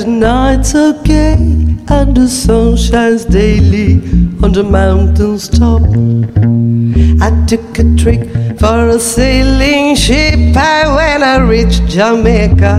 the nights are gay and the sun shines daily on the mountain's top. I took a trick for a sailing ship, and when I reached Jamaica,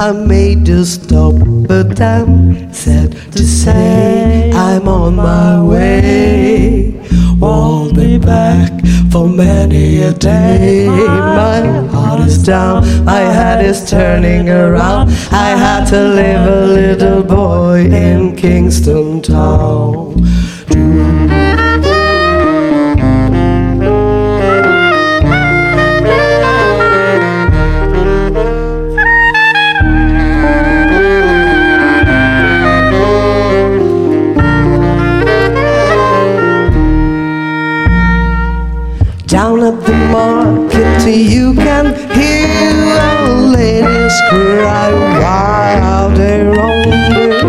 I made a stop. But I'm sad to say I'm on my way. Won't be back for many a day. My heart is down, my head is turning around. I had to leave a little boy in Kingston Town. Cry while they roam.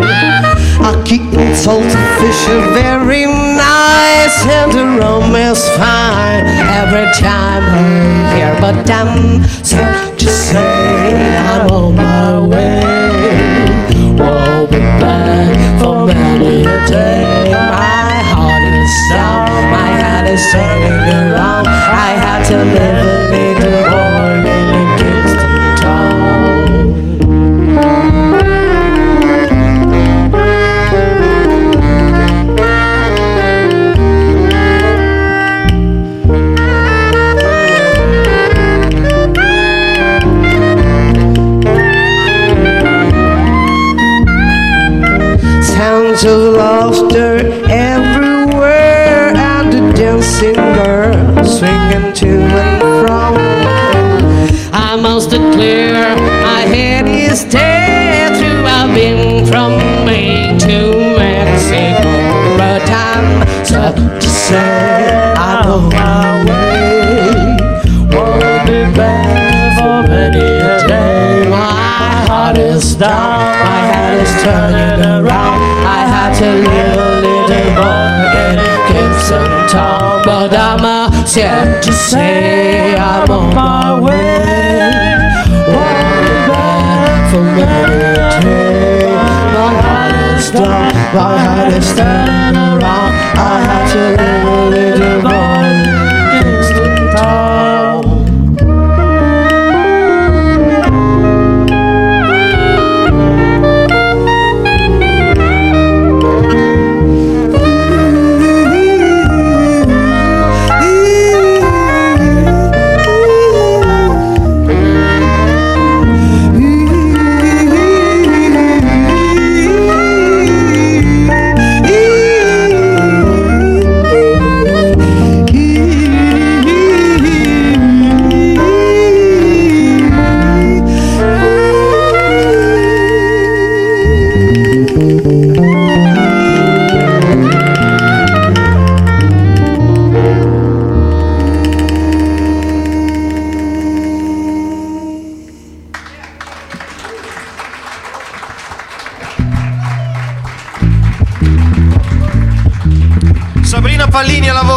I keep salted fish very nice, and the rum is fine every time I'm here. But I'm sad to say I'm on my way. Won't be back for many a day. My heart is down, my head is turning around. I had to live down, my head is turning around. I had to live a little more in Kingston town, but I'm uh, sad to say I'm on my way. Be back many. My heart is down, my head is turning around. I had to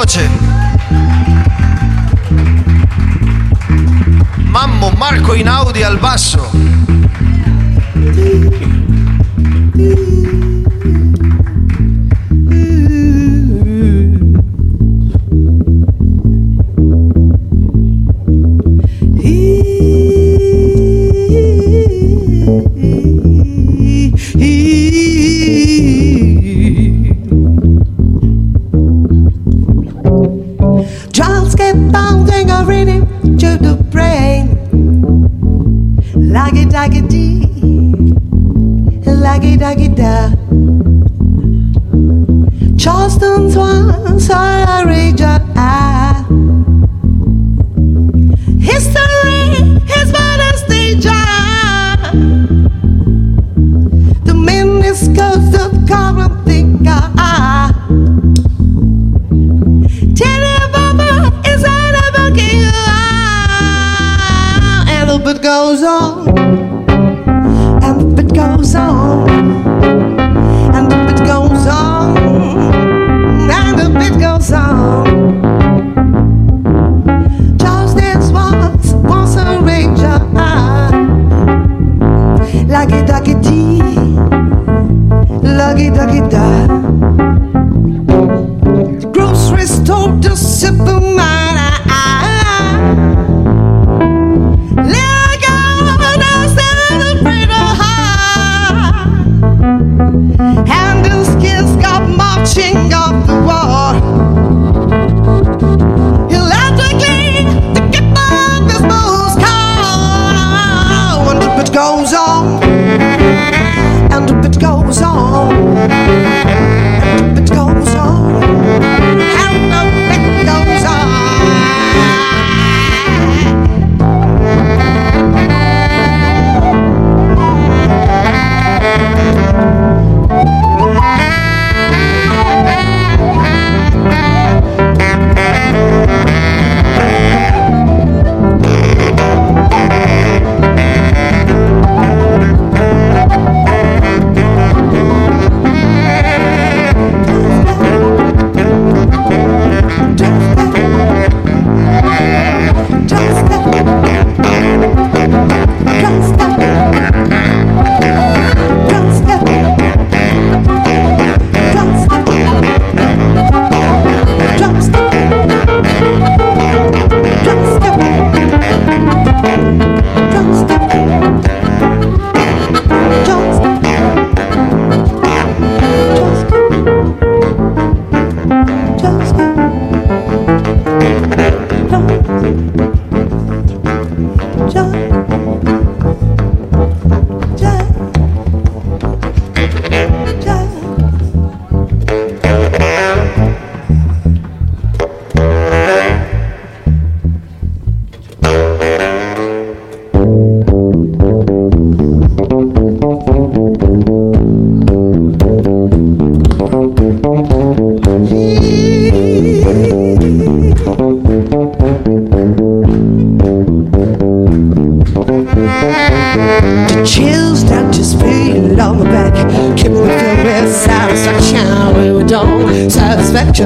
voce. Mammo Marco Inaudi al basso.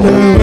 Amen.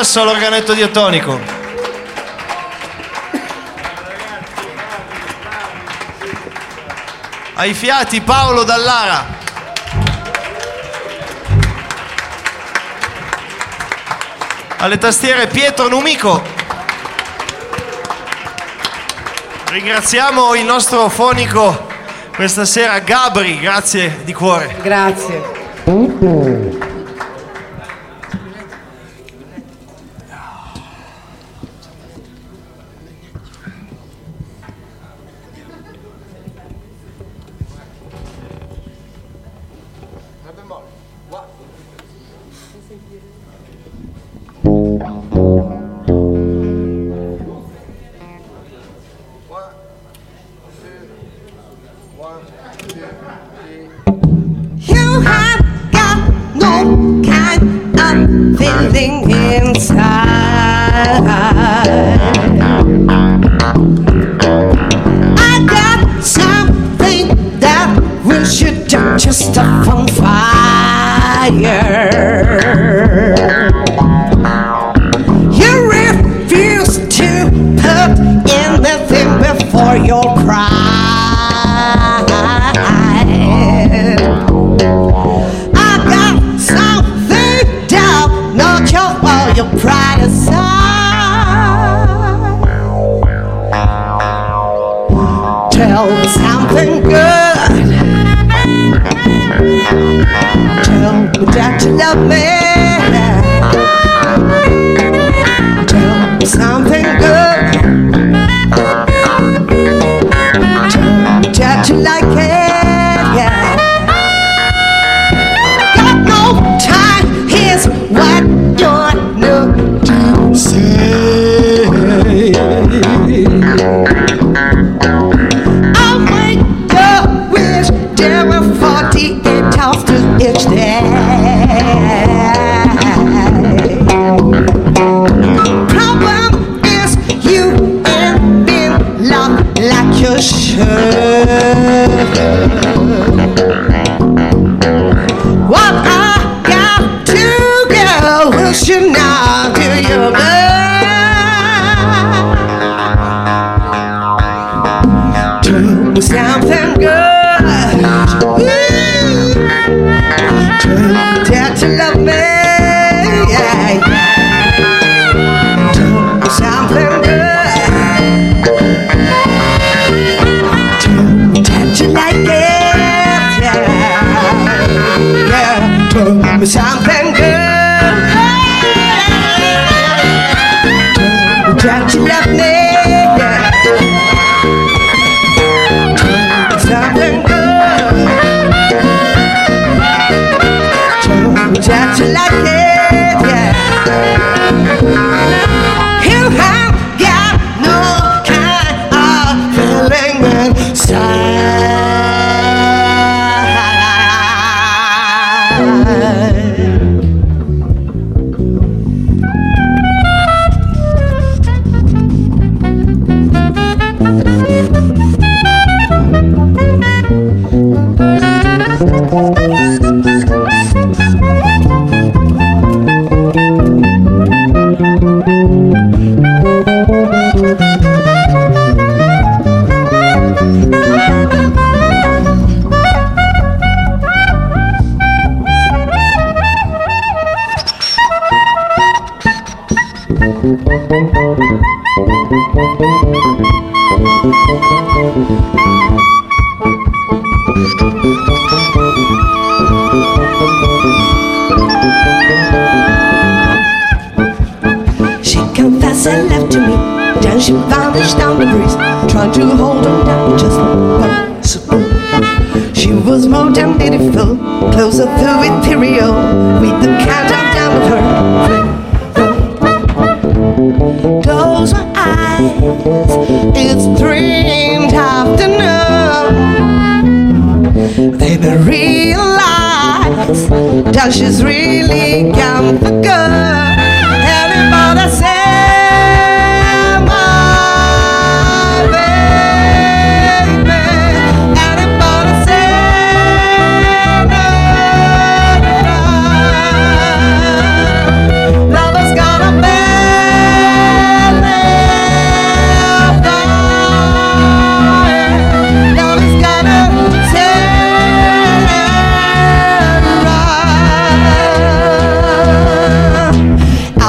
basso all'organetto diatonico. Ai fiati Paolo Dallara. Alle tastiere Pietro Numico. Ringraziamo il nostro fonico questa sera Gabri, grazie di cuore. Grazie. know something good. Tell me that you love me. Tell me something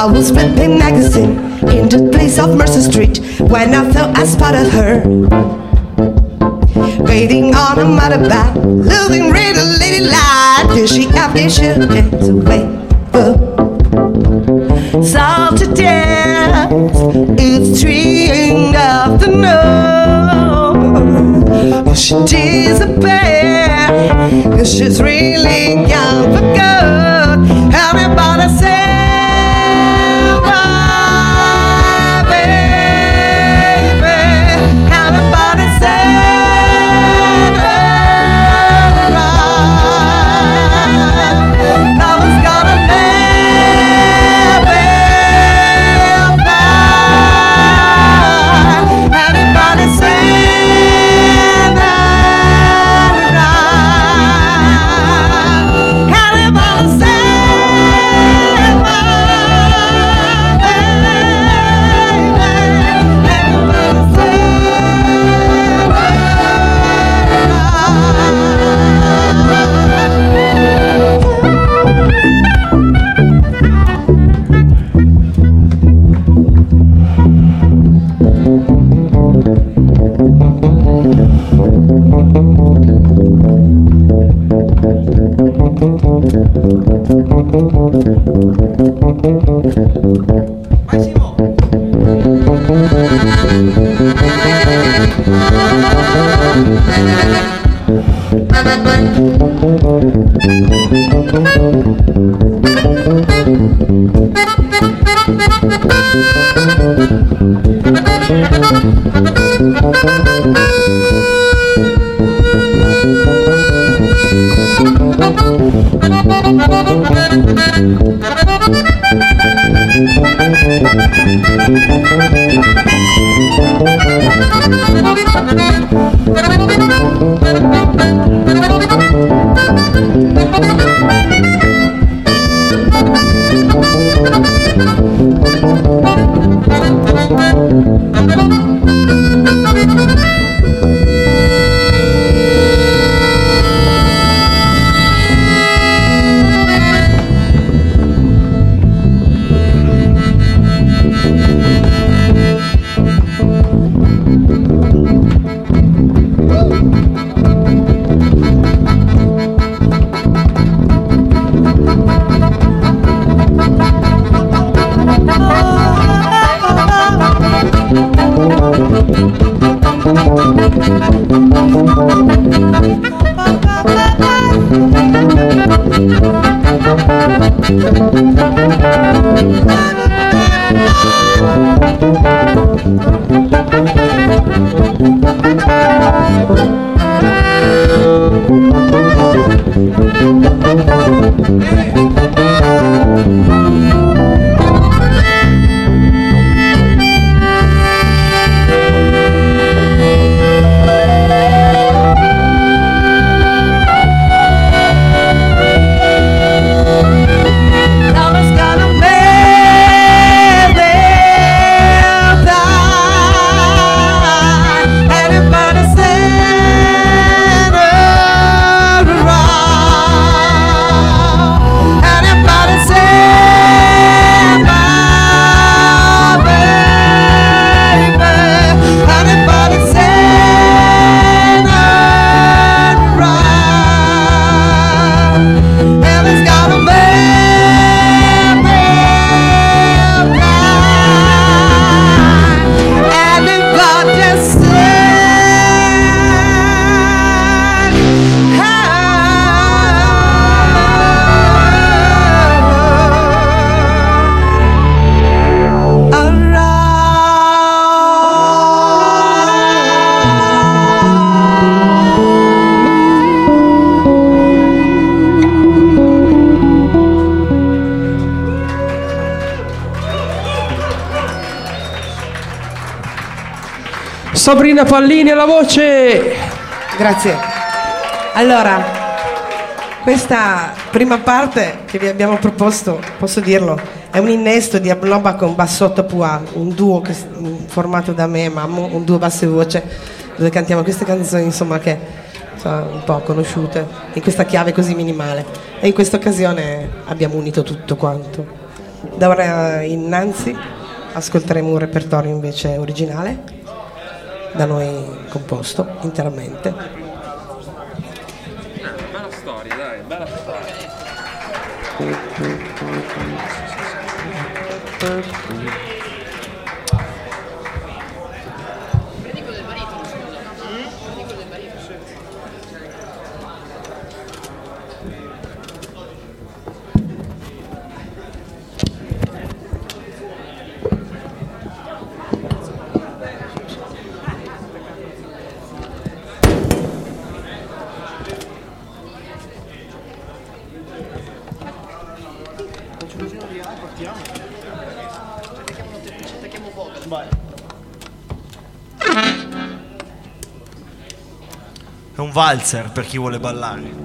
I was flipping magazine in the place of Mercer Street when I thought I spotted her. Waiting on a motorbike, looking really lady like. Did she have this shit dance away? Oh. To dance, it's three in the afternoon. But she disappeared, cause she's really young for good. Everybody Sabrina Pallini alla voce. Grazie. Allora, questa prima parte che vi abbiamo proposto, posso dirlo, è un innesto di Abloba con Bassotto Pua, un duo che, formato da me e un duo basso e voce, dove cantiamo queste canzoni insomma che sono un po' conosciute, in questa chiave così minimale. E in questa occasione abbiamo unito tutto quanto. Da ora innanzi ascolteremo un repertorio invece originale, da noi composto interamente. Valzer per chi vuole ballare.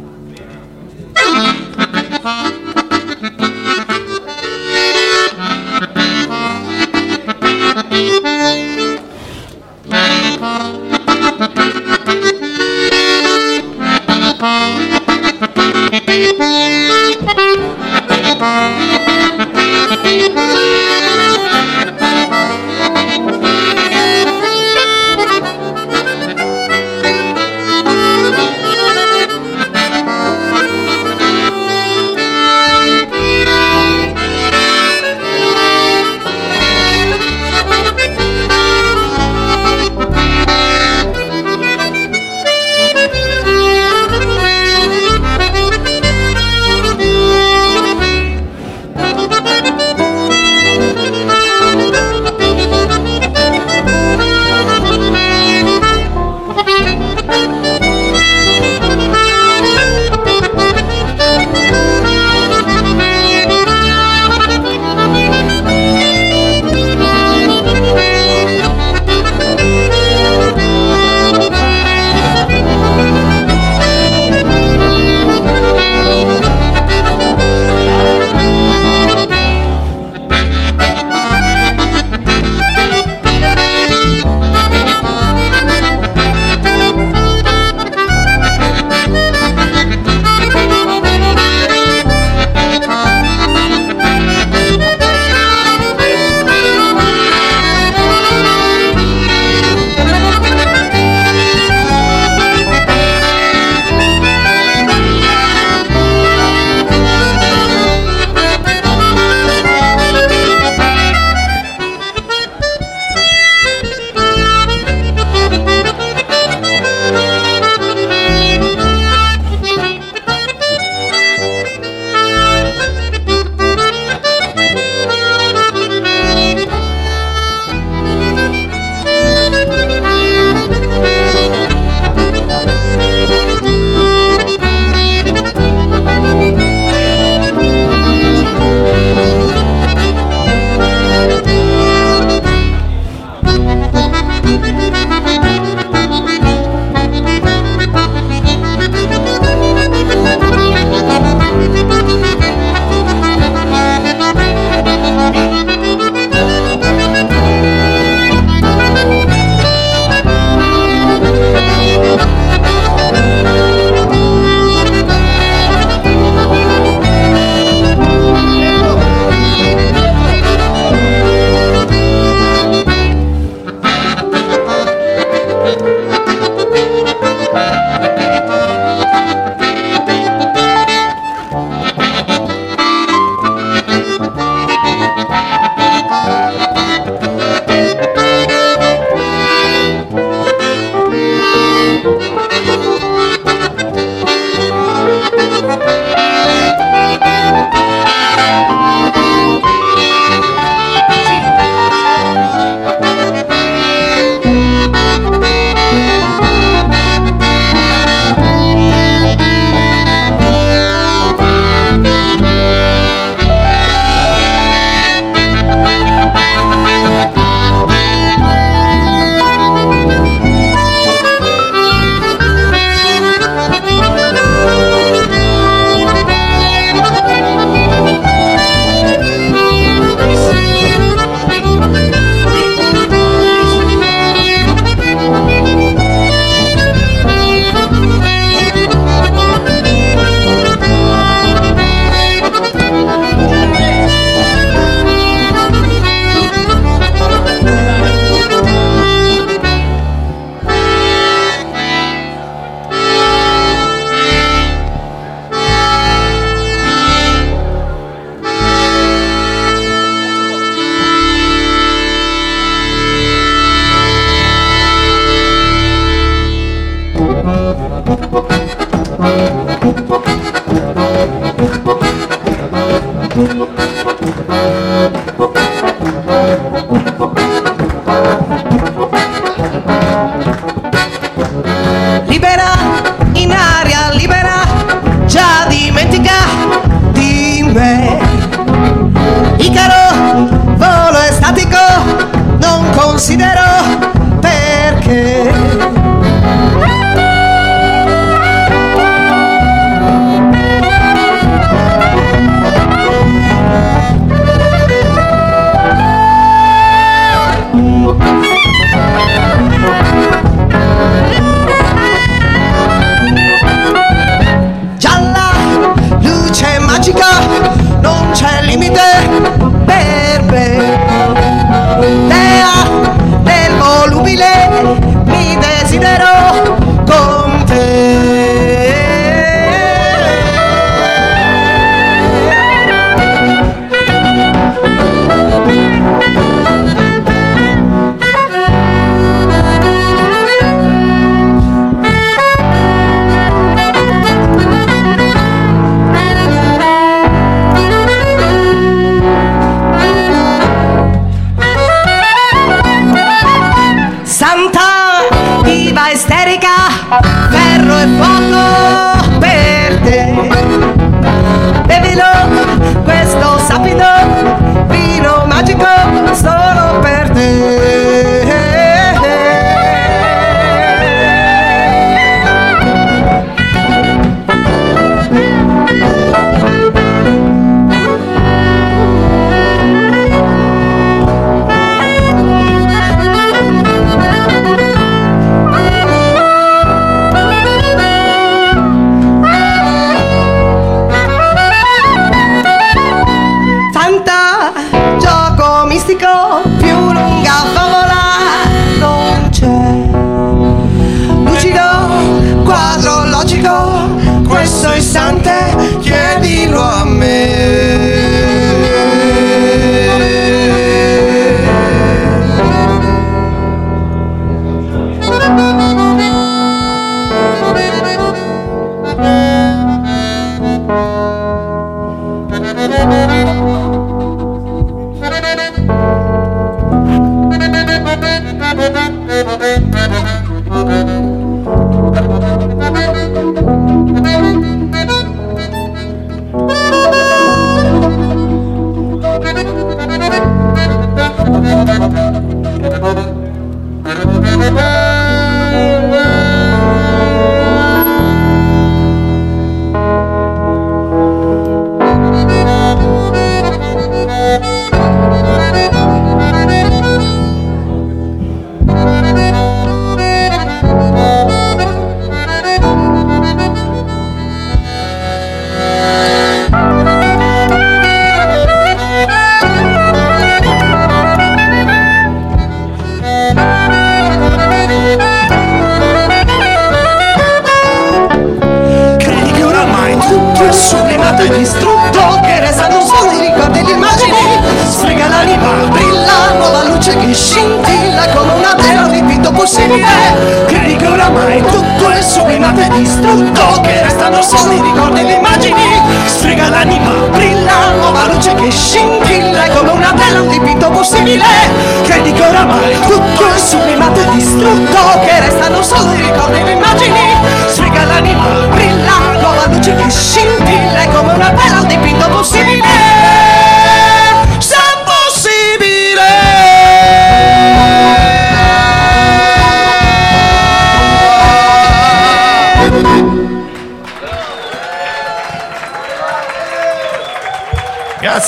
can't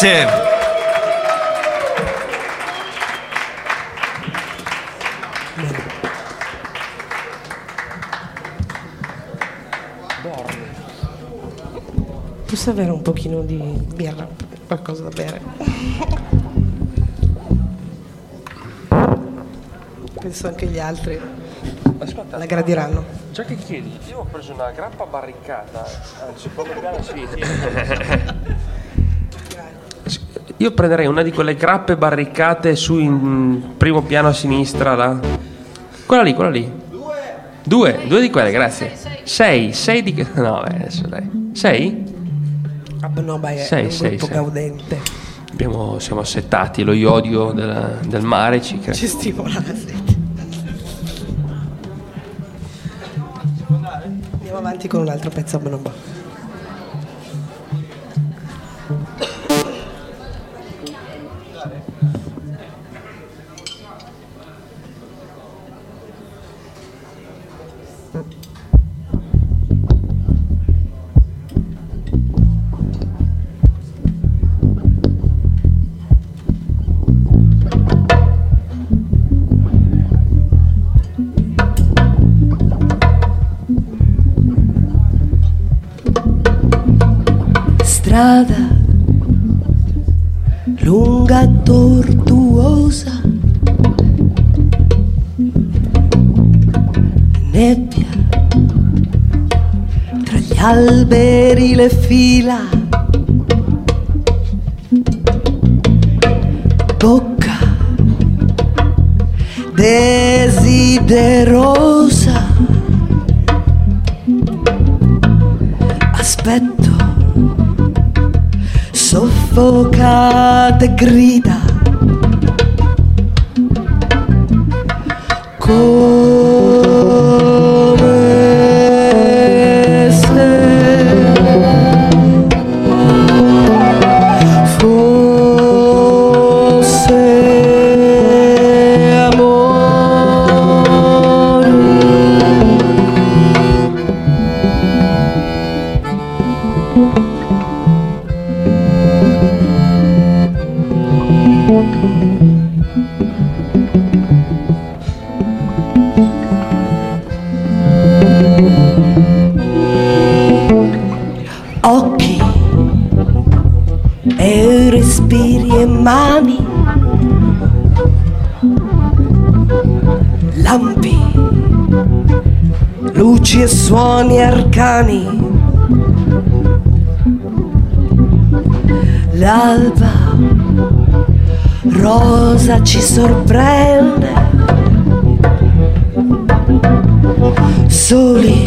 Grazie. Posso avere un pochino di birra, qualcosa da bere? Penso anche gli altri Aspetta, la gradiranno. Già che chiedi, io ho preso una grappa barricata, anzi, come grana sì, sì. Io prenderei una di quelle grappe barricate su in primo piano a sinistra, là. Quella lì, quella lì. Due. Due, due di quelle, grazie. Sei, sei, sei di... No, beh, adesso dai. Sei? Ah, no, beh, è sei, un sei, sei. gaudente. Abbiamo, siamo assettati, lo iodio della, del mare ci crea. Ci stimola la sete. Andiamo avanti con un altro pezzo a Bonobà. Alberi le fila, bocca desiderosa, aspetto. Soffocate grida ci sorprende, soli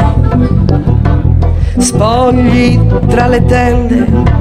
spogli tra le tende.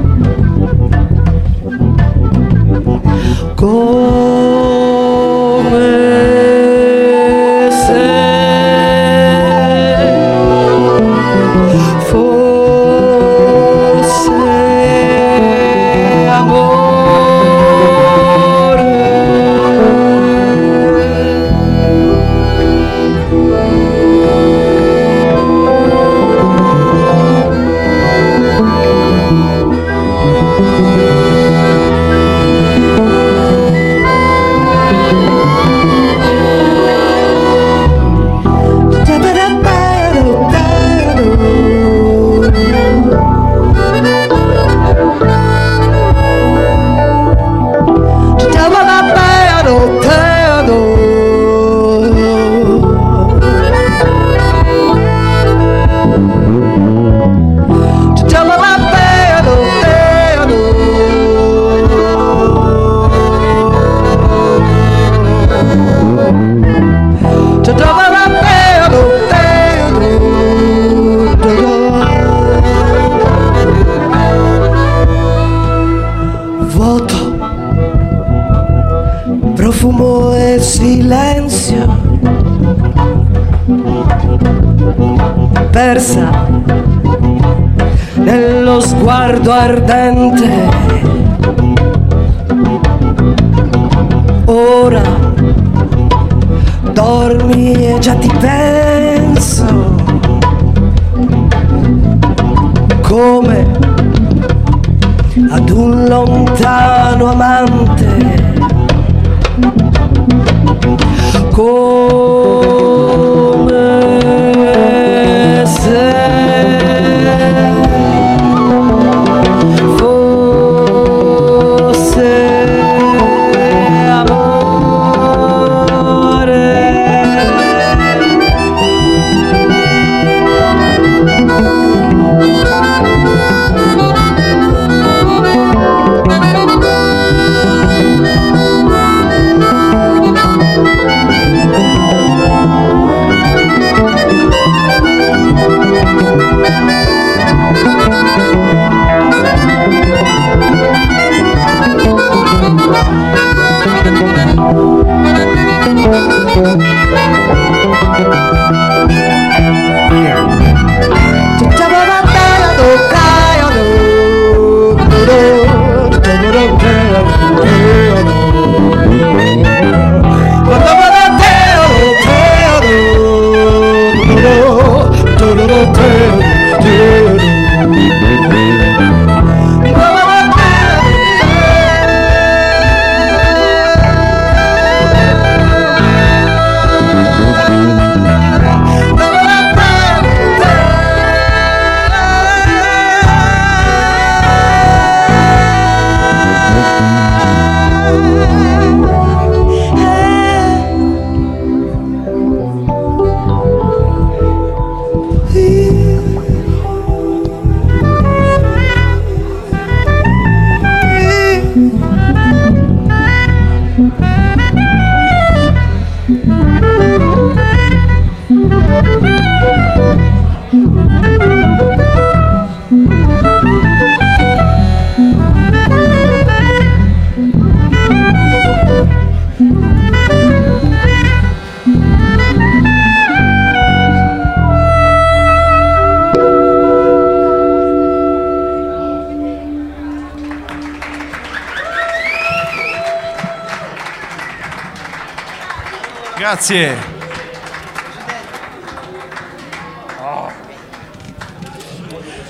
Grazie.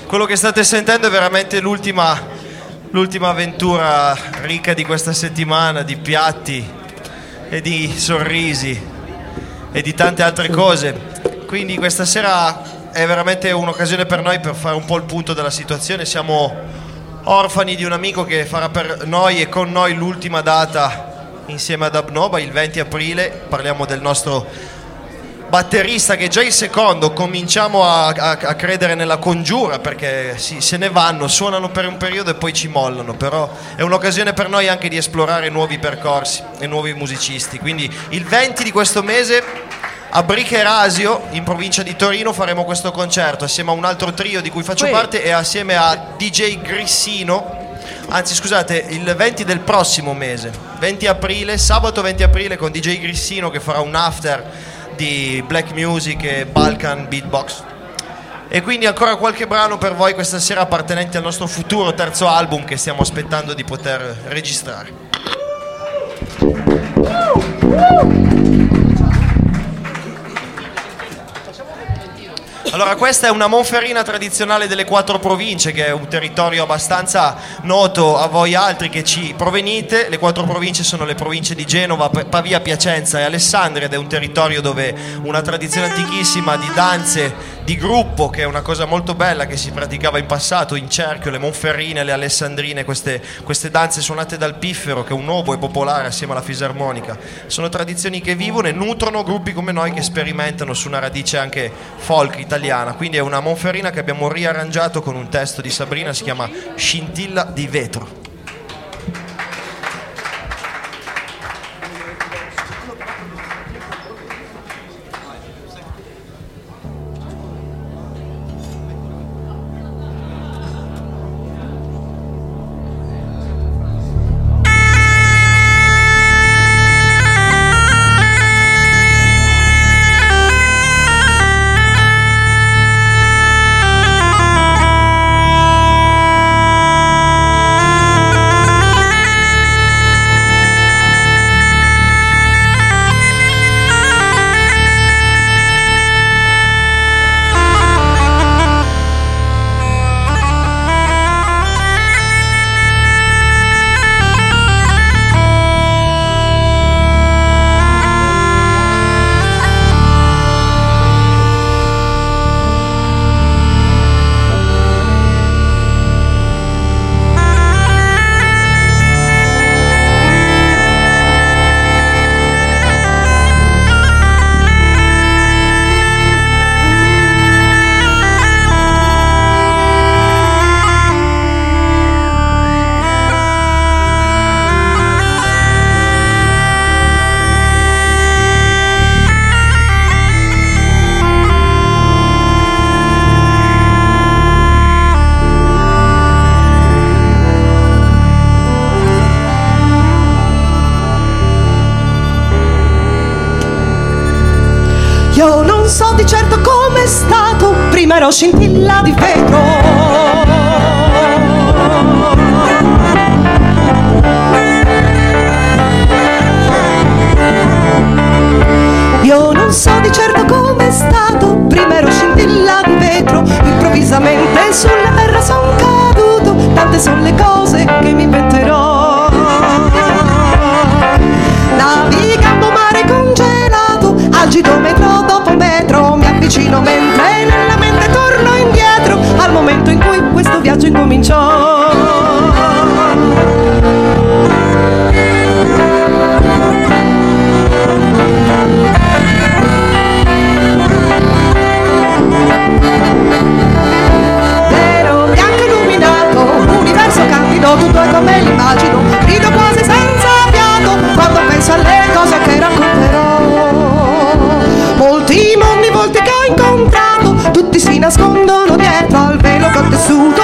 Quello che state sentendo è veramente l'ultima, l'ultima avventura ricca di questa settimana, di piatti e di sorrisi e di tante altre cose. Quindi questa sera è veramente un'occasione per noi per fare un po' il punto della situazione. Siamo orfani di un amico che farà per noi e con noi l'ultima data insieme ad Abnoba il 20 aprile. Parliamo del nostro batterista che è già il secondo, cominciamo a, a, a credere nella congiura perché sì, se ne vanno, suonano per un periodo e poi ci mollano, però è un'occasione per noi anche di esplorare nuovi percorsi e nuovi musicisti. Quindi il 20 di questo mese a Bricherasio, in provincia di Torino, faremo questo concerto assieme a un altro trio di cui faccio parte e assieme a DJ Grissino. Anzi, scusate, il 20 del prossimo mese, 20 aprile, sabato 20 aprile con DJ Grissino che farà un after di black music e Balkan beatbox. E quindi ancora qualche brano per voi questa sera appartenenti al nostro futuro terzo album che stiamo aspettando di poter registrare. Allora, questa è una monferrina tradizionale delle quattro province, che è un territorio abbastanza noto a voi altri che ci provenite. Le quattro province sono le province di Genova, Pavia, Piacenza e Alessandria ed è un territorio dove una tradizione antichissima di danze di gruppo, che è una cosa molto bella che si praticava in passato, in cerchio, le monferrine, le alessandrine, queste, queste danze suonate dal piffero, che è un oboe popolare assieme alla fisarmonica. Sono tradizioni che vivono e nutrono gruppi come noi che sperimentano su una radice anche folk italiana. Quindi è una monferrina che abbiamo riarrangiato con un testo di Sabrina, si chiama Scintilla di vetro. Io non so di certo com'è stato, prima ero scintilla di vetro. Io non so di certo com'è stato, prima ero scintilla di vetro, improvvisamente sulla terra son caduto, tante sono le cose che mi inventerò. Avvicino mentre nella mente torno indietro al momento in cui questo viaggio incominciò. Vero, bianco illuminato, universo candido, tutto è come l'immagino, rido quasi senza fiato quando penso alle cose nascondono dietro al velo che ho tessuto,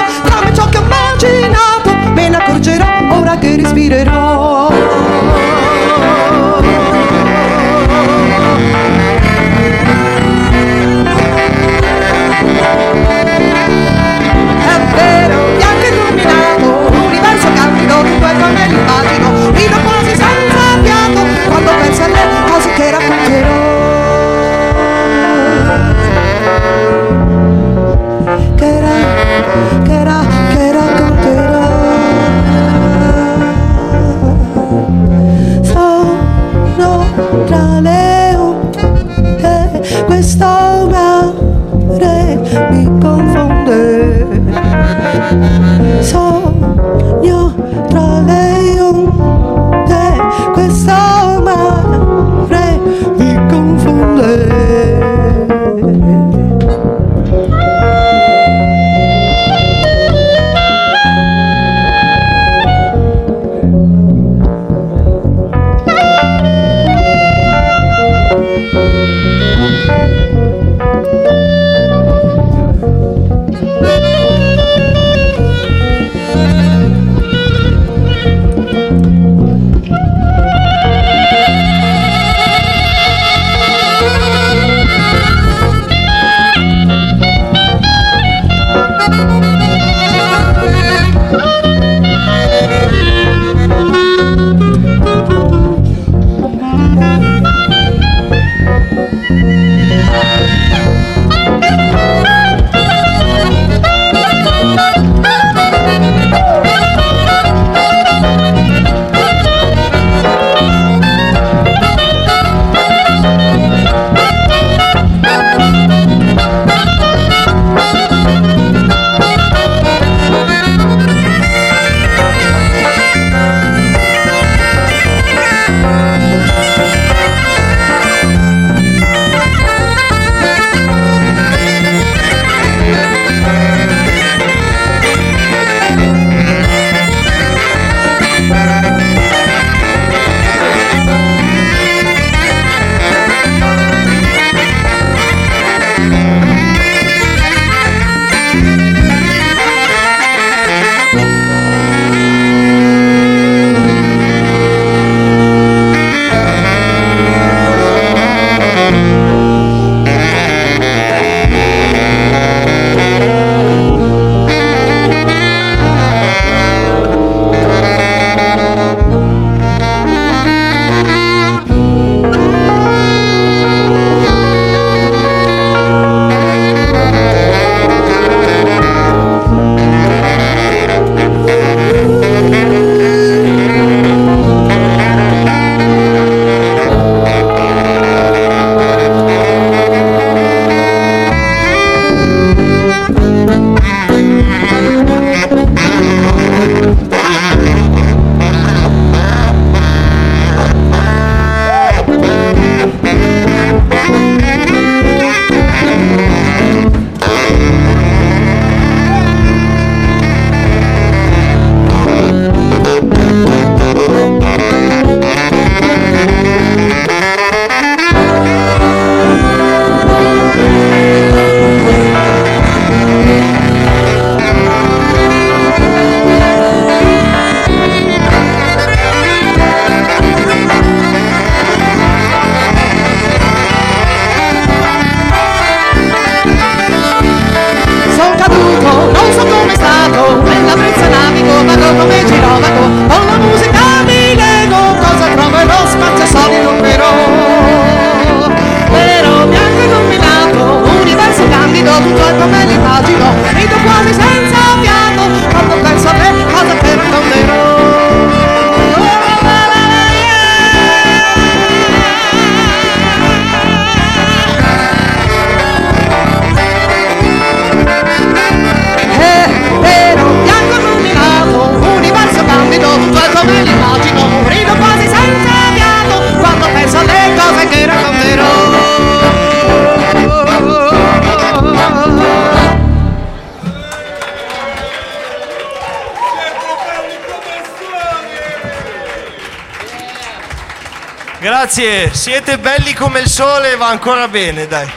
come il sole, va ancora bene, dai.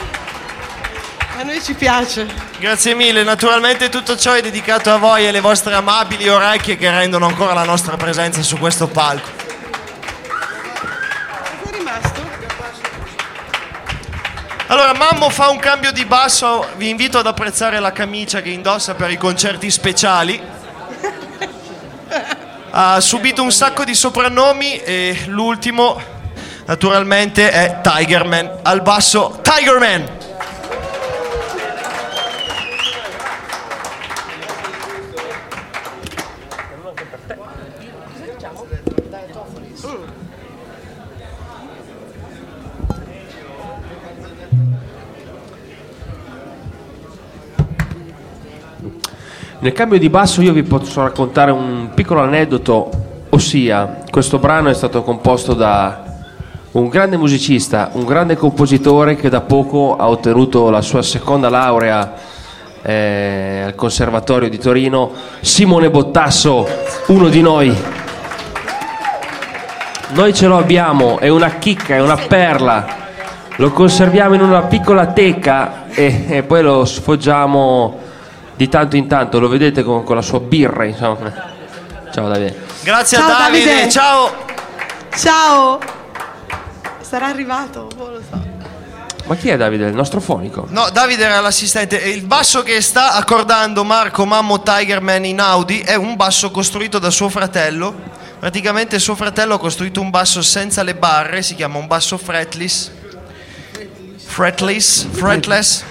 A noi ci piace. Grazie mille, naturalmente tutto ciò è dedicato a voi e alle vostre amabili orecchie che rendono ancora la nostra presenza su questo palco. Allora, Mammo fa un cambio di basso, vi invito ad apprezzare la camicia che indossa per i concerti speciali. Ha subito un sacco di soprannomi e l'ultimo, naturalmente, è Tigerman. Al basso, Tigerman! Nel cambio di basso io vi posso raccontare un piccolo aneddoto, ossia questo brano è stato composto da un grande musicista, un grande compositore che da poco ha ottenuto la sua seconda laurea eh, al Conservatorio di Torino, Simone Bottasso, uno di noi. Noi ce lo abbiamo, è una chicca, è una perla, lo conserviamo in una piccola teca e, e poi lo sfoggiamo di tanto in tanto, lo vedete con, con la sua birra, insomma. Ciao Davide. Grazie Ciao, a Davide, Davide. ciao! Ciao! Sarà arrivato? Boh, lo so. Ma chi è Davide? Il nostro fonico? No, Davide era l'assistente. E il basso che sta accordando Marco Mammo Tigerman in Audi è un basso costruito da suo fratello. Praticamente suo fratello ha costruito un basso senza le barre, si chiama un basso fretless. Fretless, fretless.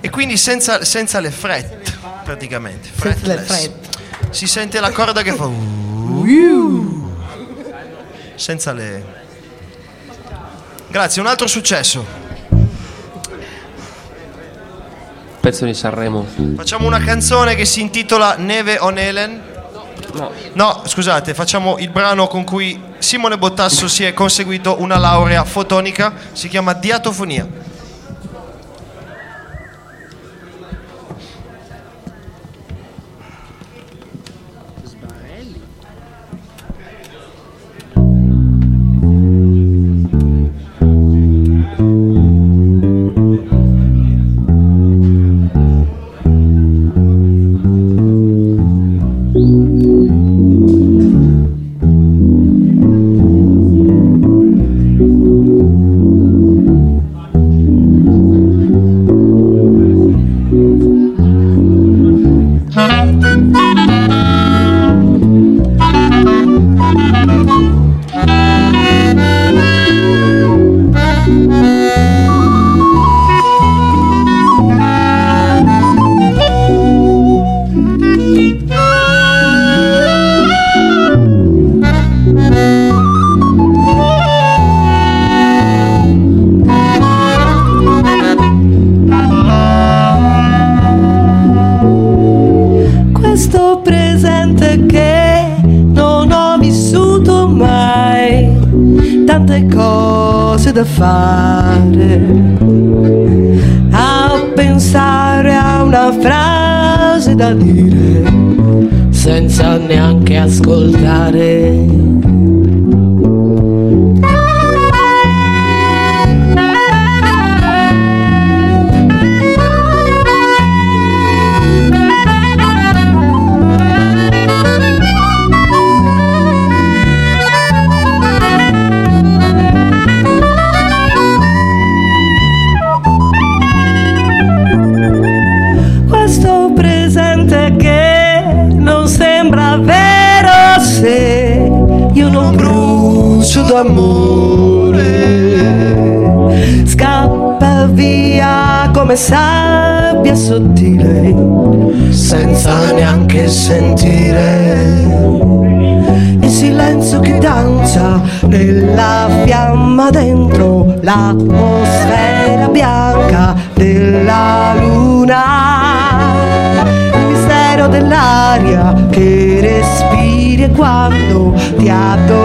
E quindi senza, senza le fret, praticamente. Senza le Fretless. fret. Si sente la corda che fa... Senza le... Grazie, un altro successo. Pezzo di Sanremo. Facciamo una canzone che si intitola Neve on Helen. No. No, scusate, facciamo il brano con cui Simone Bottasso si è conseguito una laurea fotonica, si chiama Diatofonia. Dell'aria che respiri quando ti addormenti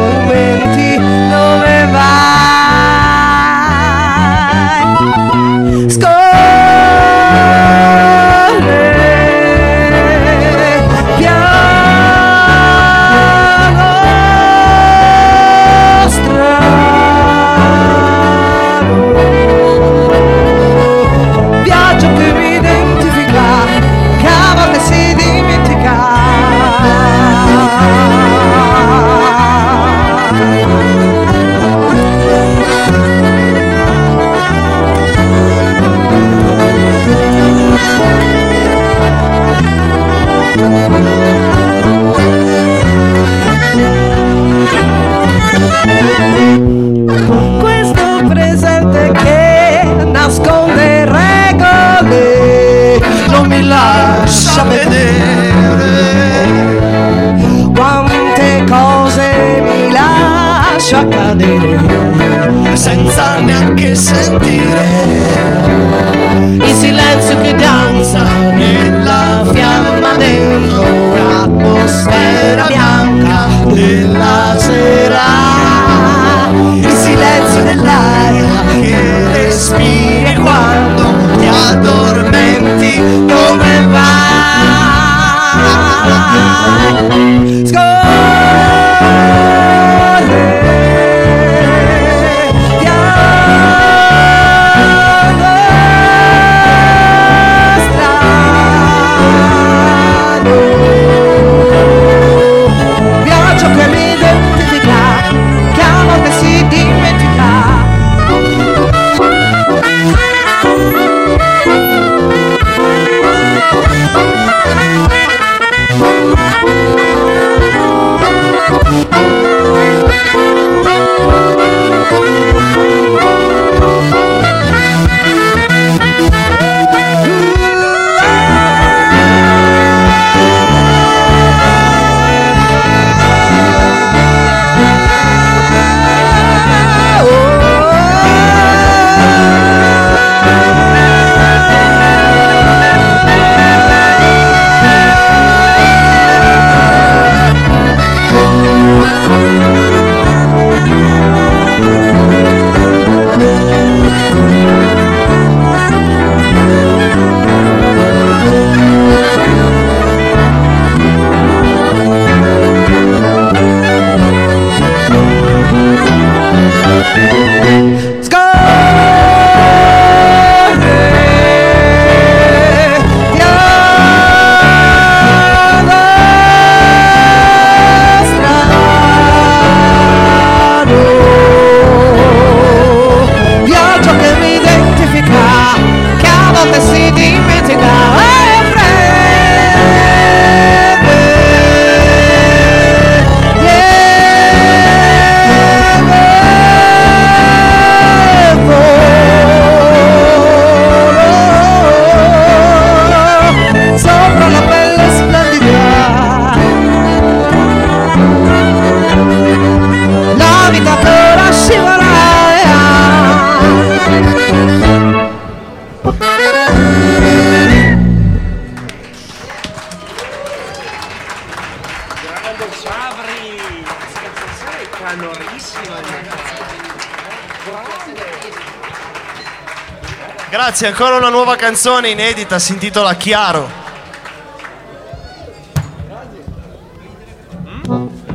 Grazie, ancora una nuova canzone inedita, si intitola Chiaro.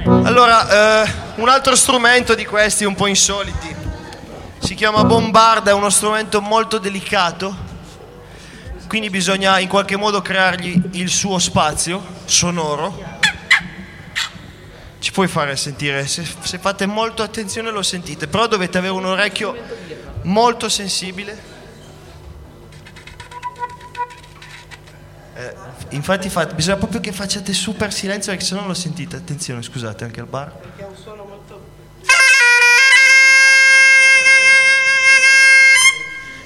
Allora, eh, un altro strumento di questi un po' insoliti si chiama bombarda, è uno strumento molto delicato, quindi bisogna in qualche modo creargli il suo spazio sonoro. Ci puoi fare sentire, se, se fate molto attenzione lo sentite, però dovete avere un orecchio molto sensibile. Infatti fate- bisogna proprio che facciate super silenzio perché se no lo sentite. Attenzione, scusate, anche al bar.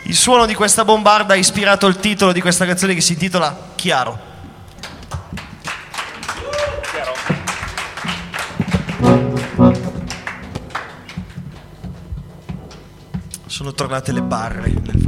Il suono di questa bombarda ha ispirato il titolo di questa canzone che si intitola Chiaro. Sono tornate le barre nel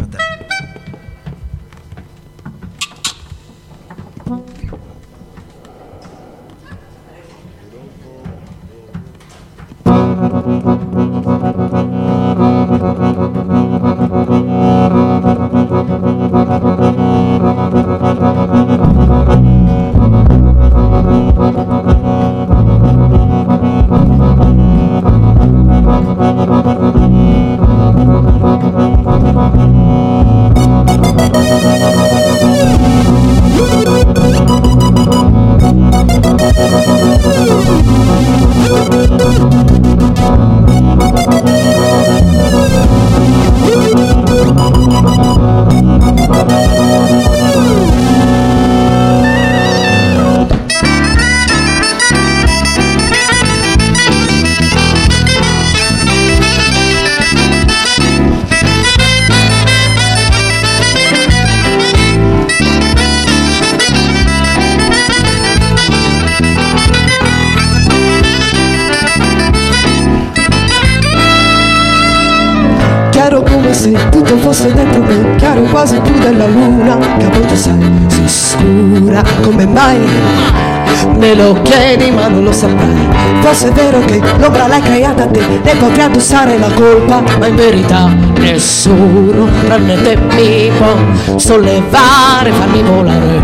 forse è vero che l'ombra l'hai creata te ne potrei addossare la colpa. Ma in verità nessuno tranne te mi può sollevare farmi volare.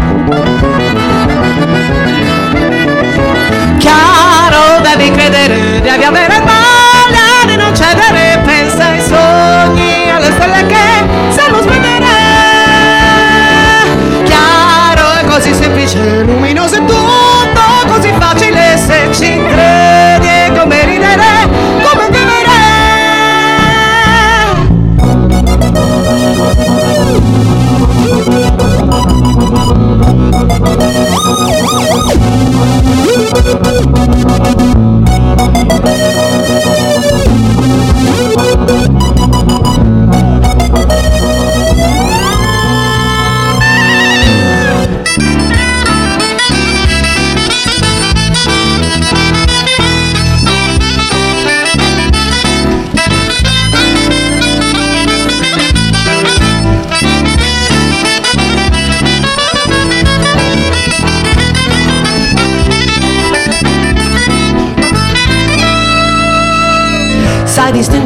Chiaro devi credere devi avere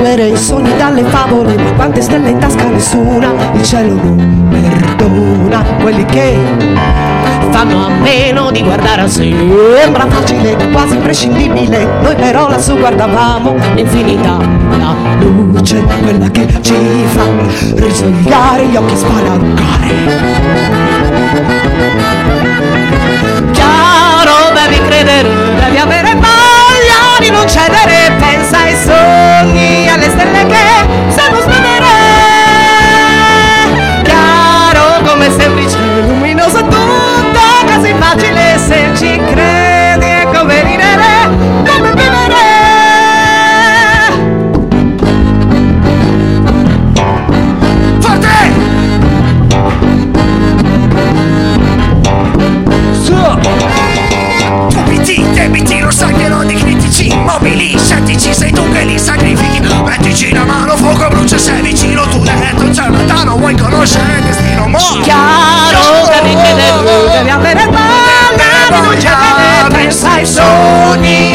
Distinguere i sogni dalle favole quante stelle in tasca nessuna Il cielo non perdona. Quelli che fanno a meno di guardare a sé Sembra facile, quasi imprescindibile. Noi però lassù guardavamo l'infinità La luce, quella che ci fa risvegliare gli occhi spalancare. Chiaro, devi credere, devi avere voglia di non cedere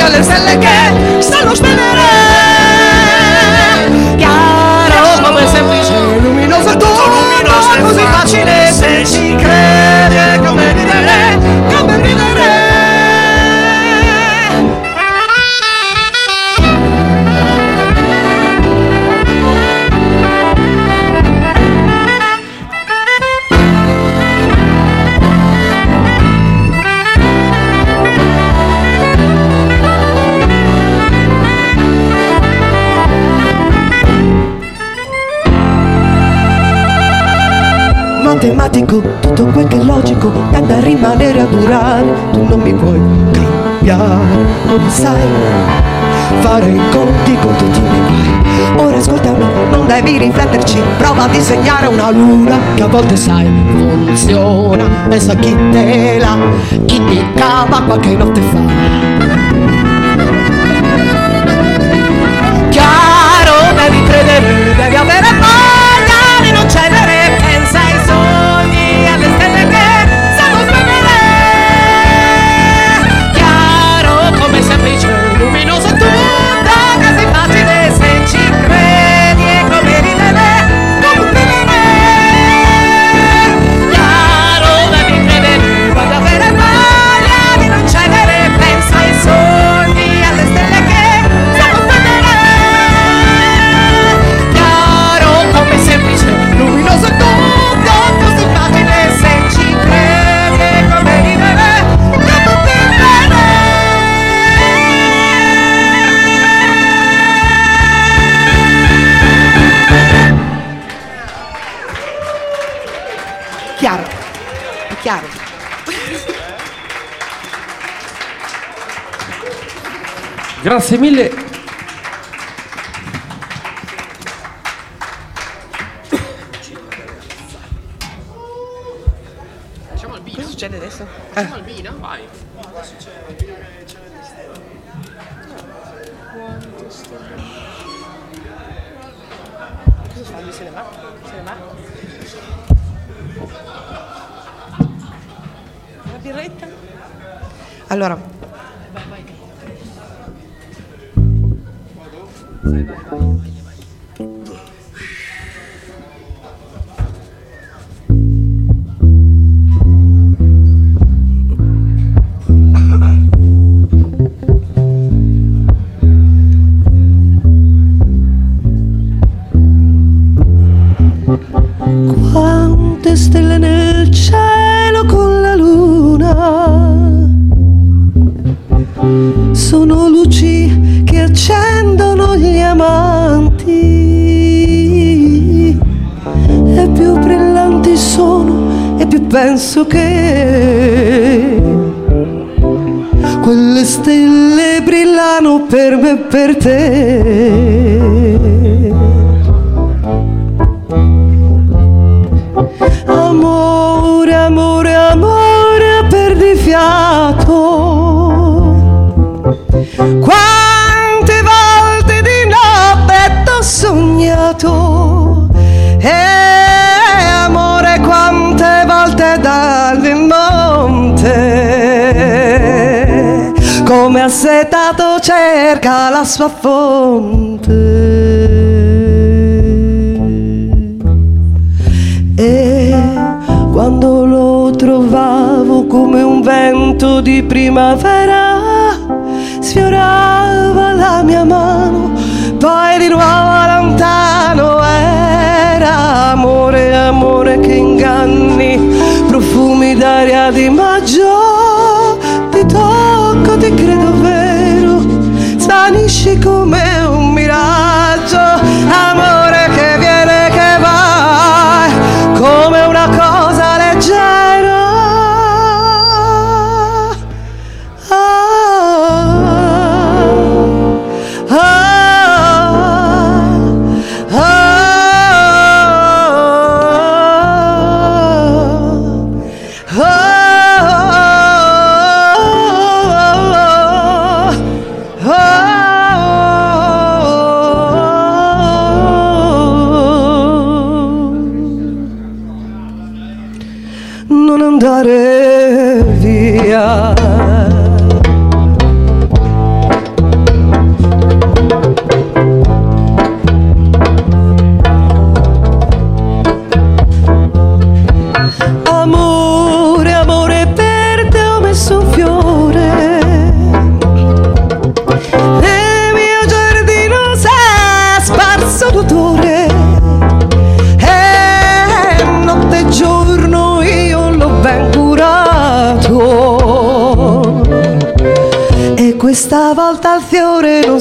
sogni, alle stelle che matematico, tutto quel che è logico tende a rimanere a durare, tu non mi puoi cambiare, non sai fare i conti con tutti i miei guai. Ora ascoltami, non devi rifletterci, prova a disegnare una luna che a volte sai funziona, pensa a chi te la indicava qualche notte fa. Grazie mille. Facciamo il B. Cosa succede adesso? Facciamo eh. il B, no? Vai. Cosa fa? Lui se va? Se ne va? La birretta? Allora, Bye bye. più penso che quelle stelle brillano per me e per te. assetato cerca la sua fonte. E quando lo trovavo come un vento di primavera, sfiorava la mia mano, poi di nuovo lontano era amore, amore che inganni, profumi d'aria di maggio. she come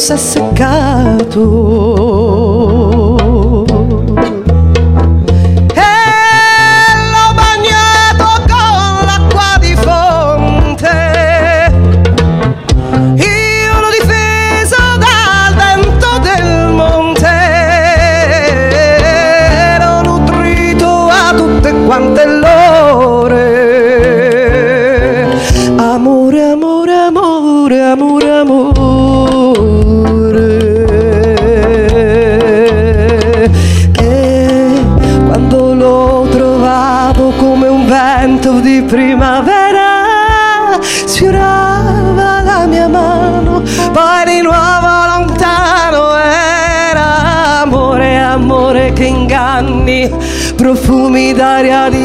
fosse secado. ഭൂമി ധാരാതി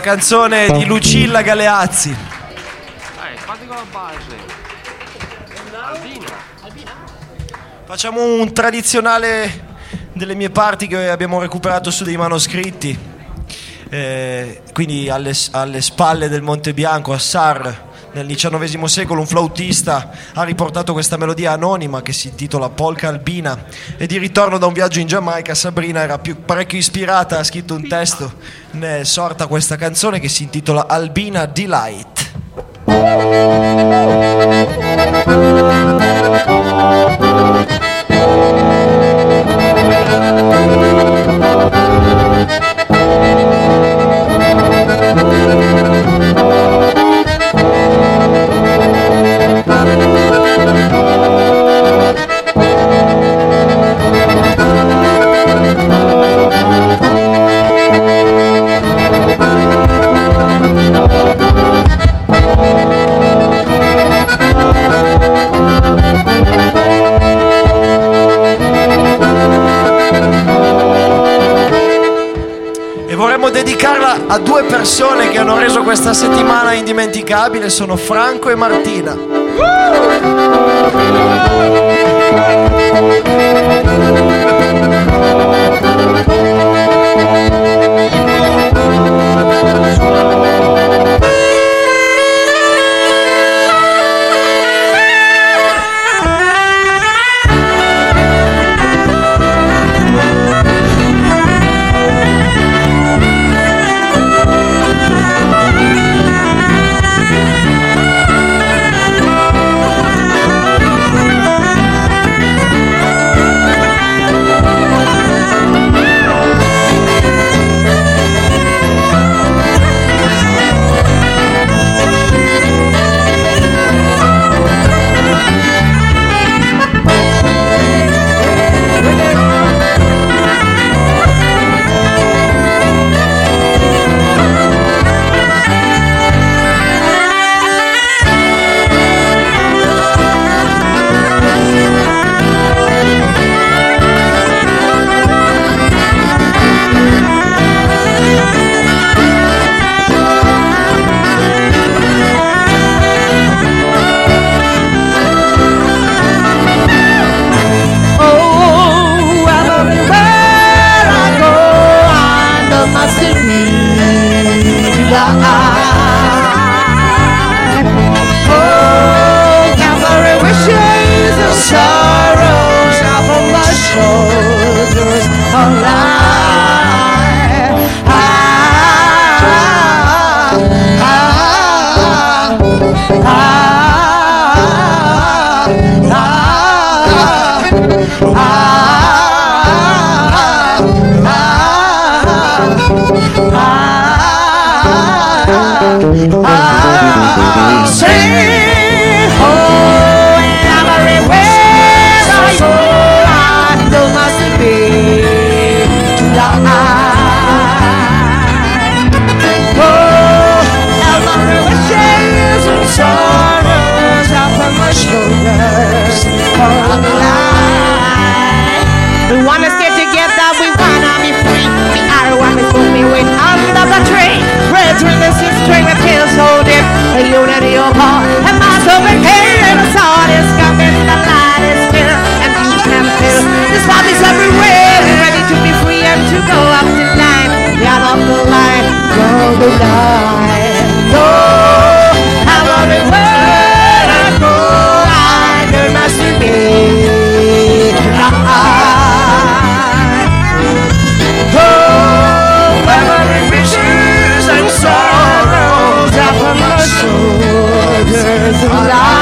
una canzone di Lucilla Galeazzi. Facciamo un tradizionale delle mie parti che abbiamo recuperato su dei manoscritti. Eh, quindi alle, alle spalle del Monte Bianco, a Sar, nel XIX secolo, un flautista ha riportato questa melodia anonima che si intitola Polka Albina e di ritorno da un viaggio in Giamaica Sabrina era più, parecchio ispirata, ha scritto un testo, ne è sorta questa canzone che si intitola Albina Delight. A due persone che hanno reso questa settimana indimenticabile, sono Franco e Martina. Oh, Oh, Será?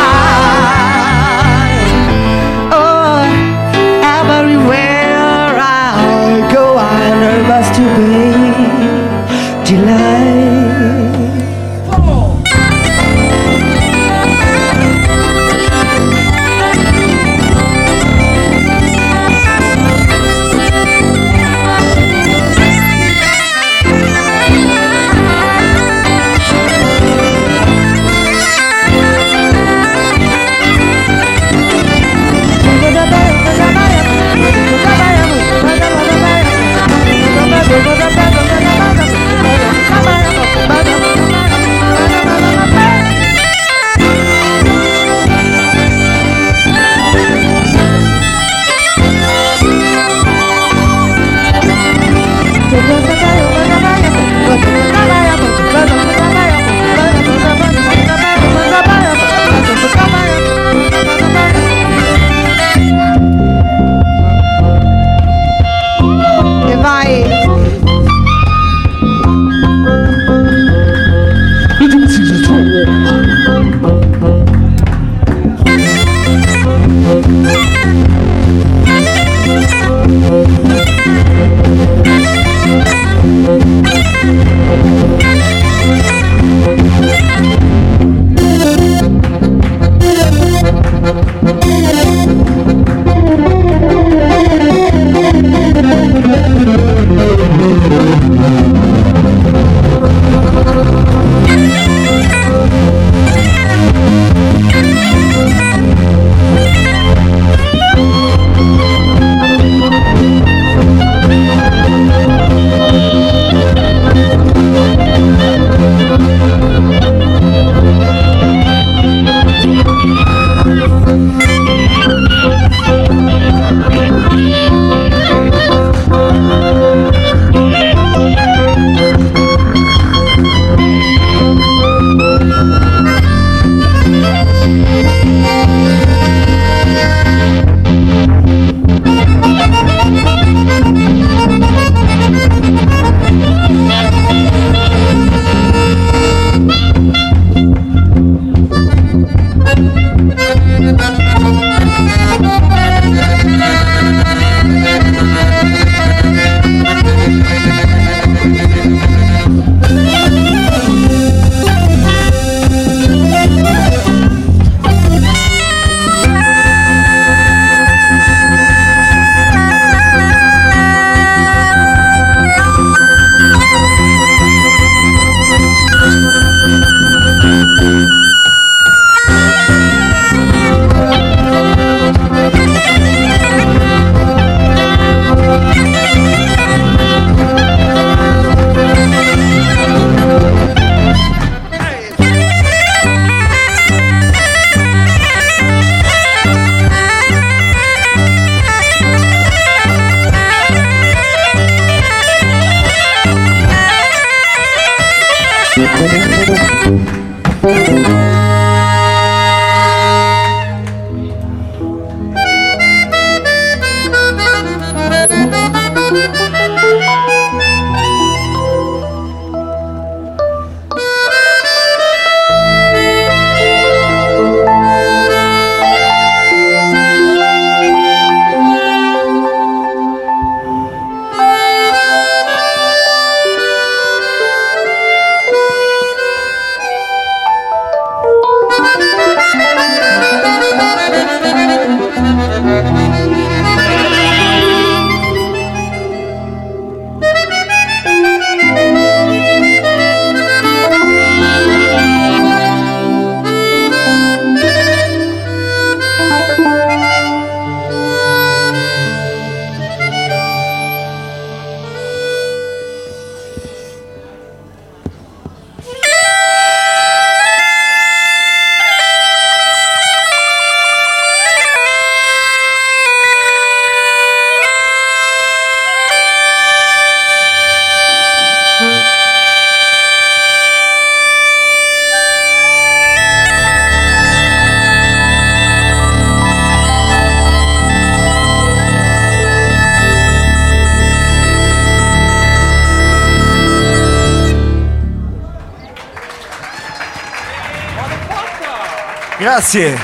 Grazie.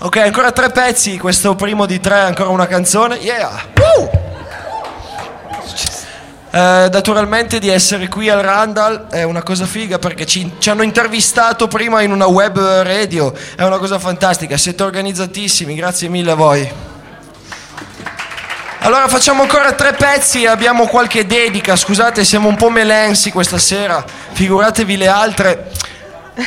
Ok, ancora tre pezzi, questo primo di tre, ancora una canzone. Yeah! Eh, naturalmente di essere qui al Randall è una cosa figa perché ci, ci hanno intervistato prima in una web radio, è una cosa fantastica, siete organizzatissimi, grazie mille a voi. Allora facciamo ancora tre pezzi abbiamo qualche dedica, scusate siamo un po' melensi questa sera, figuratevi le altre.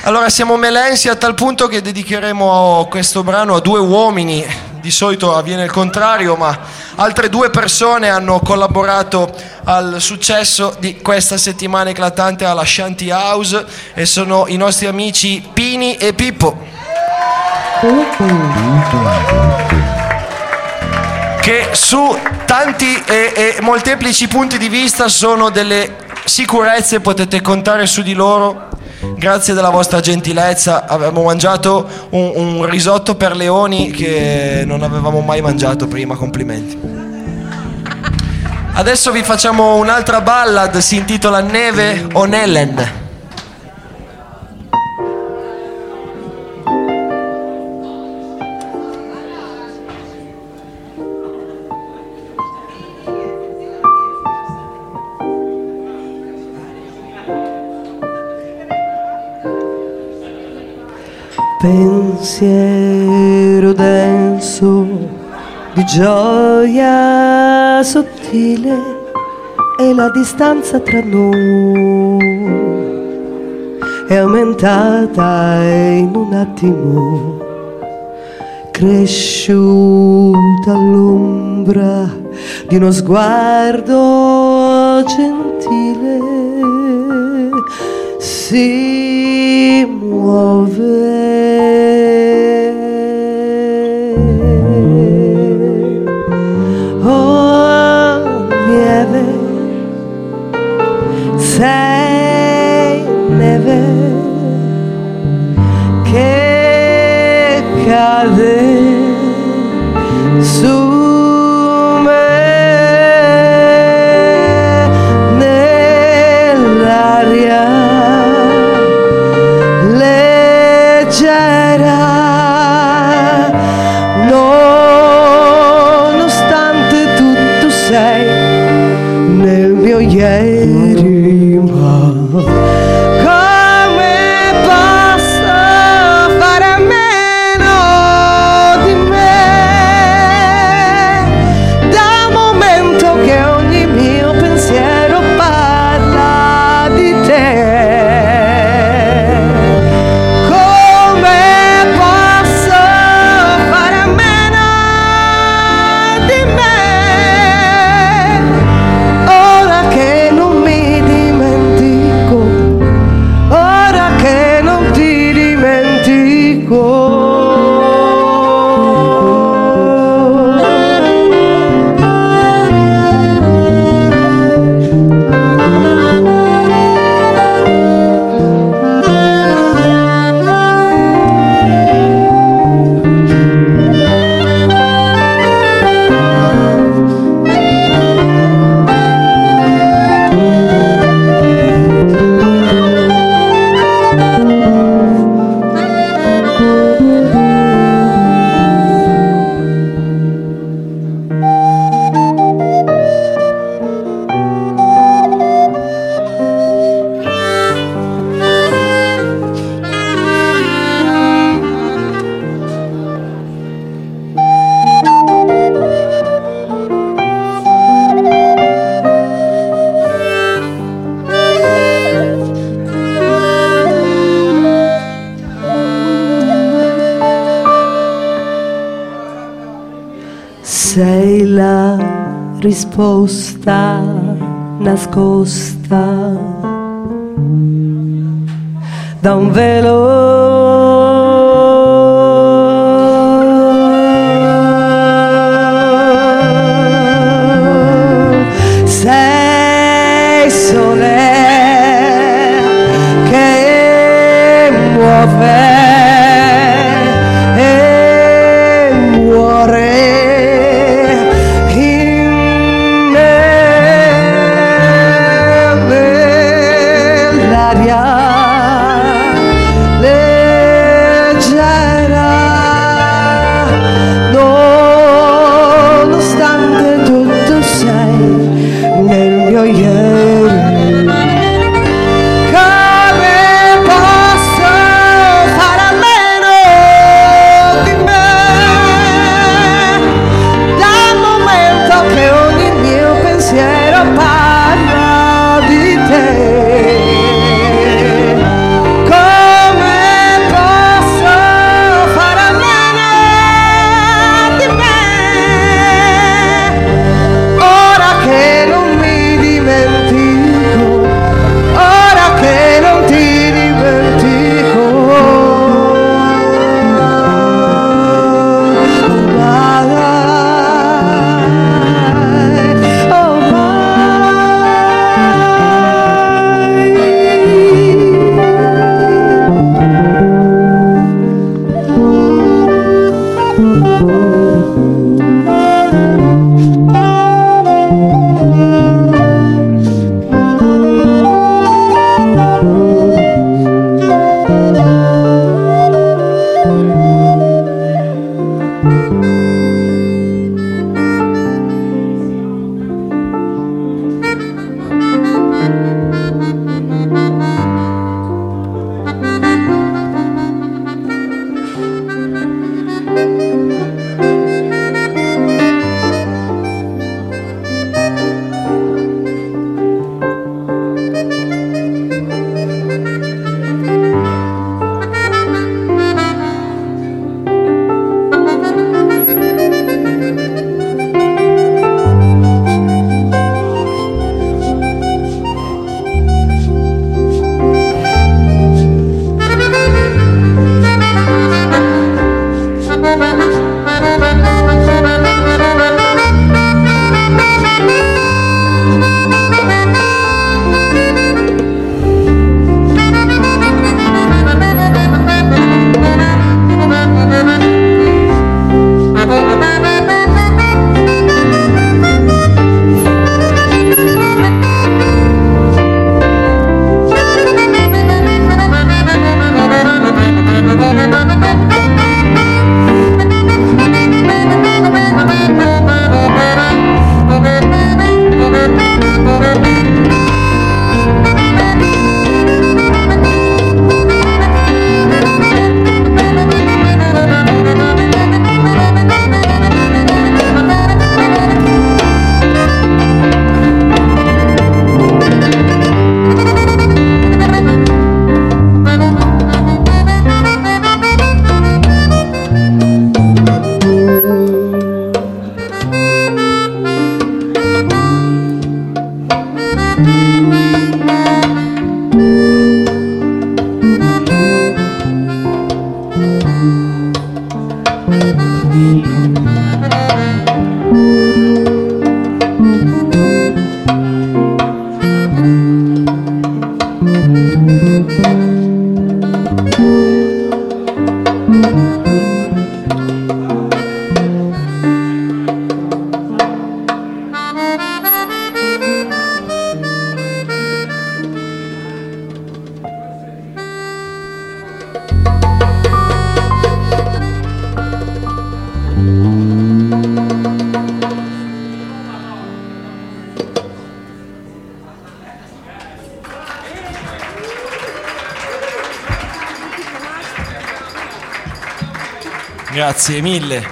Allora siamo melensi a tal punto che dedicheremo questo brano a due uomini, di solito avviene il contrario, ma altre due persone hanno collaborato al successo di questa settimana eclatante alla Shanty House e sono i nostri amici Pini e Pippo. Che su tanti e, e molteplici punti di vista sono delle sicurezze, potete contare su di loro. Grazie della vostra gentilezza, abbiamo mangiato un, un risotto per leoni che non avevamo mai mangiato prima, complimenti. Adesso vi facciamo un'altra ballad, si intitola Neve o Pensiero denso di gioia sottile e la distanza tra noi è aumentata in un attimo, cresciuta l'ombra di uno sguardo gentile, si muove. Oh, lieve, risposta nascosta da un velo. Grazie mille.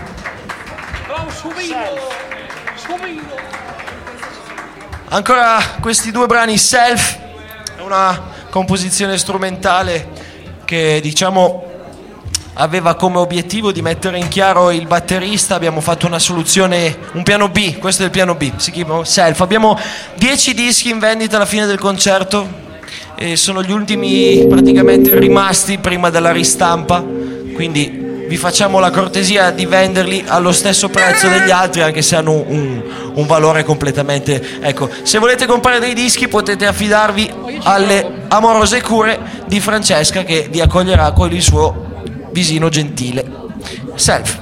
Ancora questi due brani Self, una composizione strumentale che diciamo aveva come obiettivo di mettere in chiaro il batterista, abbiamo fatto una soluzione, un piano B, questo è il piano B, si chiama Self. Abbiamo 10 dischi in vendita alla fine del concerto e sono gli ultimi praticamente rimasti prima della ristampa, quindi vi facciamo la cortesia di venderli allo stesso prezzo degli altri anche se hanno un, un valore completamente ecco. Se volete comprare dei dischi potete affidarvi alle amorose cure di Francesca che vi accoglierà con il suo visino gentile. Self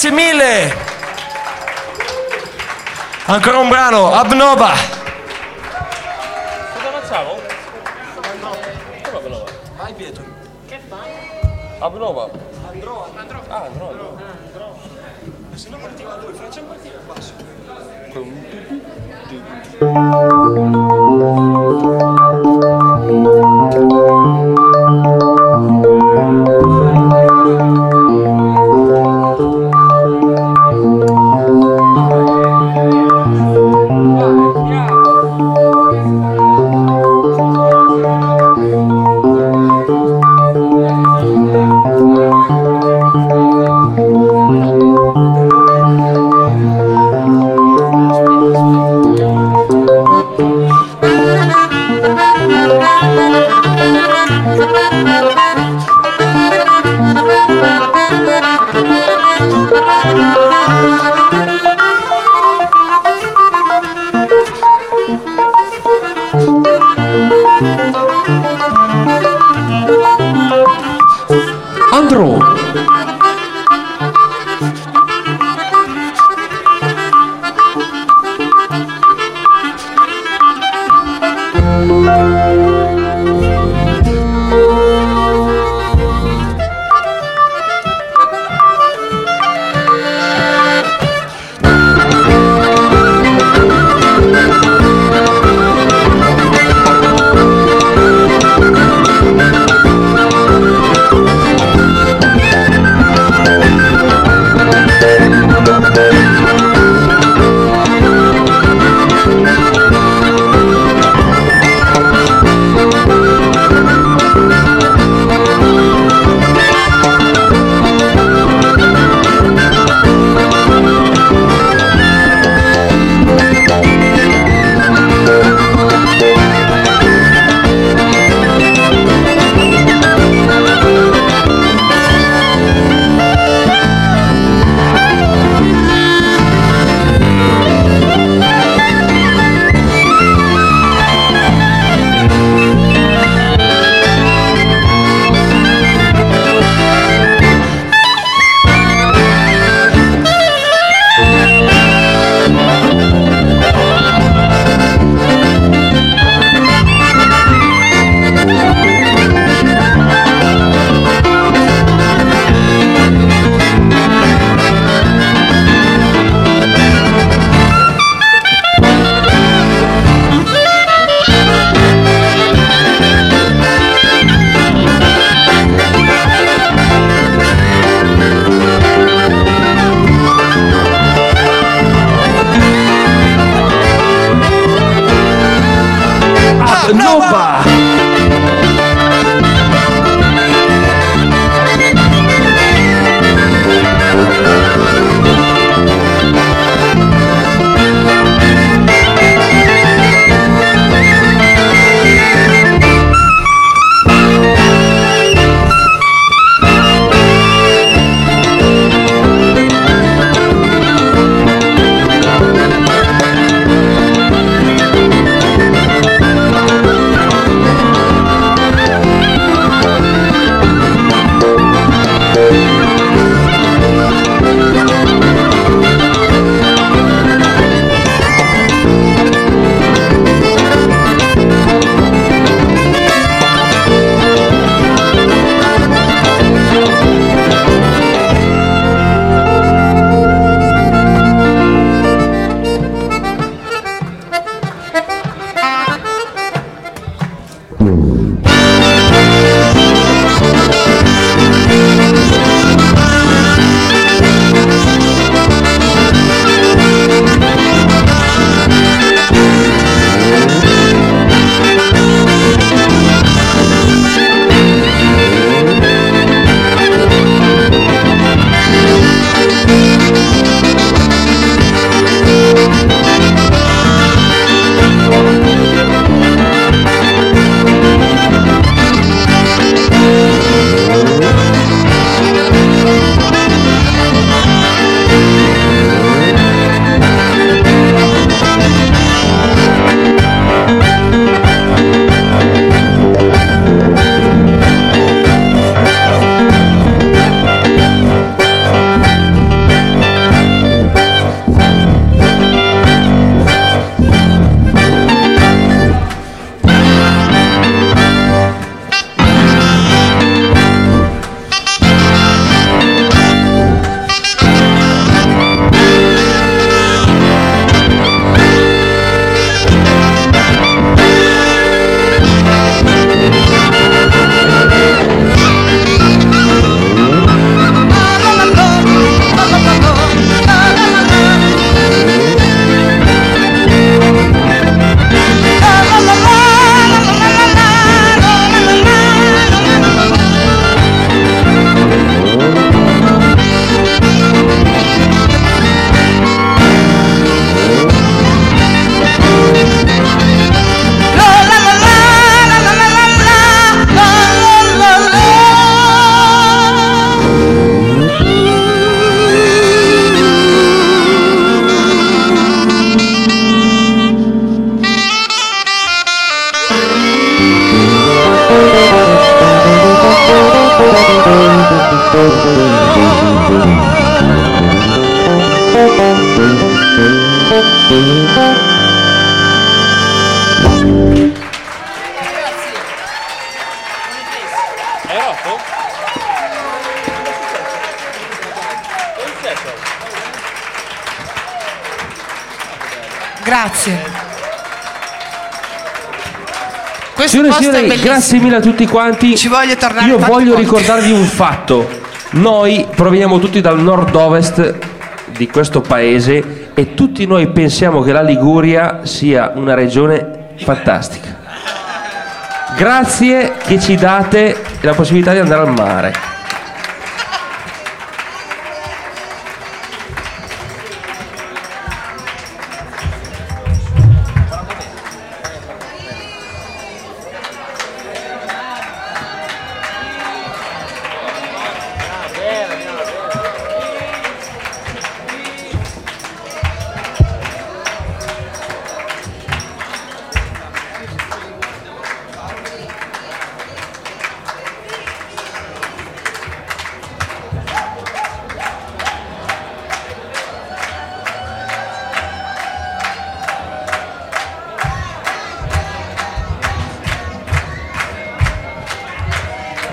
Grazie mille. Ancora un brano, Abnova. Cosa facciamo? Vai Pietro. Che fai? Abnova. Andrò. Ah, andrò. Se no partiva lui, facciamo partire il basso. Grazie mille a tutti quanti. Ci voglio tornare Io voglio volte. ricordarvi un fatto. Noi proveniamo tutti dal nord-ovest di questo paese e tutti noi pensiamo che la Liguria sia una regione fantastica. Grazie che ci date la possibilità di andare al mare.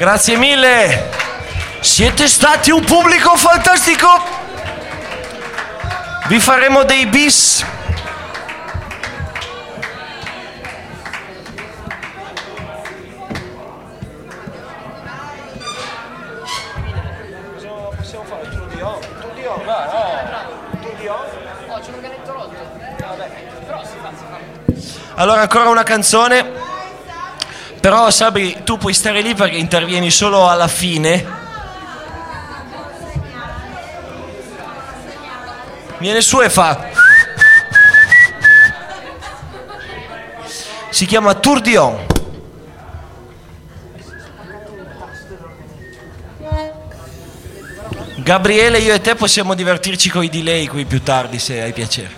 Grazie mille. Siete stati un pubblico fantastico. Vi faremo dei bis. Allora ancora una canzone. Però Sabri, tu puoi stare lì perché intervieni solo alla fine. Viene su e fa. Si chiama Tour Dion. Gabriele, io e te possiamo divertirci con i delay qui più tardi se hai piacere.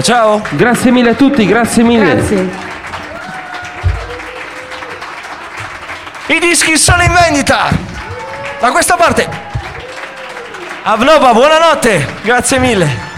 Ciao ciao. Grazie mille a tutti, grazie mille. Grazie. I dischi sono in vendita. Da questa parte. Avnova, buonanotte. Grazie mille.